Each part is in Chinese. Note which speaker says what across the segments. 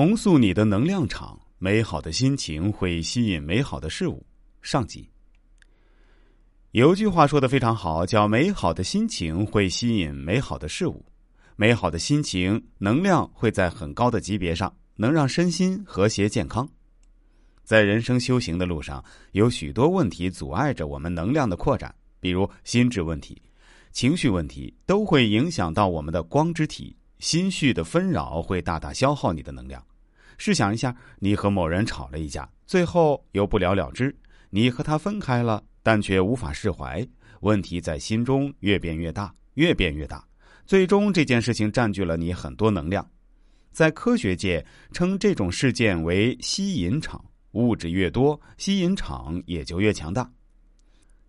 Speaker 1: 重塑你的能量场，美好的心情会吸引美好的事物。上集有句话说的非常好，叫“美好的心情会吸引美好的事物”。美好的心情能量会在很高的级别上，能让身心和谐健康。在人生修行的路上，有许多问题阻碍着我们能量的扩展，比如心智问题、情绪问题，都会影响到我们的光之体。心绪的纷扰会大大消耗你的能量。试想一下，你和某人吵了一架，最后又不了了之，你和他分开了，但却无法释怀，问题在心中越变越大，越变越大，最终这件事情占据了你很多能量。在科学界称这种事件为吸引场，物质越多，吸引场也就越强大。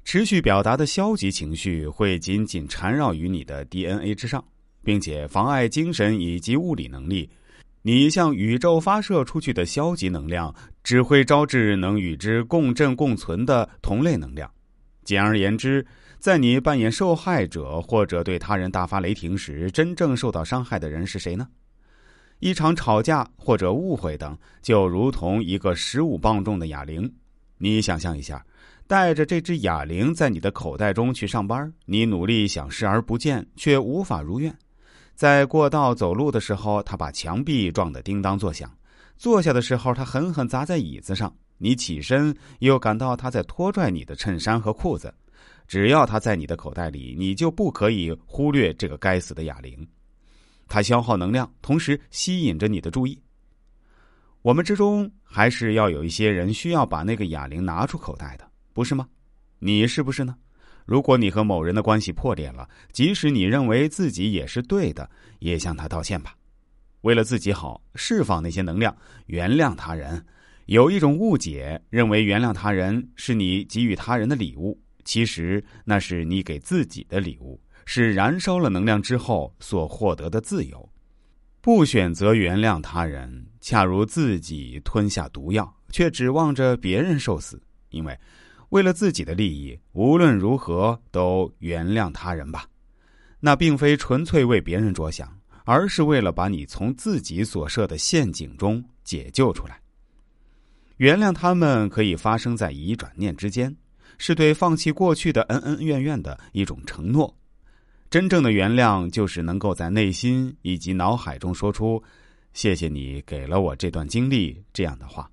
Speaker 1: 持续表达的消极情绪会紧紧缠绕于你的 DNA 之上。并且妨碍精神以及物理能力，你向宇宙发射出去的消极能量，只会招致能与之共振共存的同类能量。简而言之，在你扮演受害者或者对他人大发雷霆时，真正受到伤害的人是谁呢？一场吵架或者误会等，就如同一个十五磅重的哑铃。你想象一下，带着这只哑铃在你的口袋中去上班，你努力想视而不见，却无法如愿。在过道走路的时候，他把墙壁撞得叮当作响；坐下的时候，他狠狠砸在椅子上。你起身，又感到他在拖拽你的衬衫和裤子。只要他在你的口袋里，你就不可以忽略这个该死的哑铃。它消耗能量，同时吸引着你的注意。我们之中还是要有一些人需要把那个哑铃拿出口袋的，不是吗？你是不是呢？如果你和某人的关系破裂了，即使你认为自己也是对的，也向他道歉吧。为了自己好，释放那些能量，原谅他人。有一种误解，认为原谅他人是你给予他人的礼物，其实那是你给自己的礼物，是燃烧了能量之后所获得的自由。不选择原谅他人，恰如自己吞下毒药，却指望着别人受死，因为。为了自己的利益，无论如何都原谅他人吧。那并非纯粹为别人着想，而是为了把你从自己所设的陷阱中解救出来。原谅他们可以发生在一转念之间，是对放弃过去的恩恩怨怨的一种承诺。真正的原谅，就是能够在内心以及脑海中说出“谢谢你给了我这段经历”这样的话。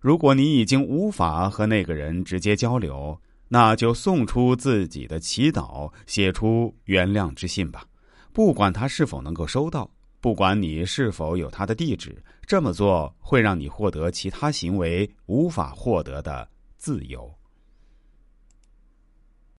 Speaker 1: 如果你已经无法和那个人直接交流，那就送出自己的祈祷，写出原谅之信吧。不管他是否能够收到，不管你是否有他的地址，这么做会让你获得其他行为无法获得的自由。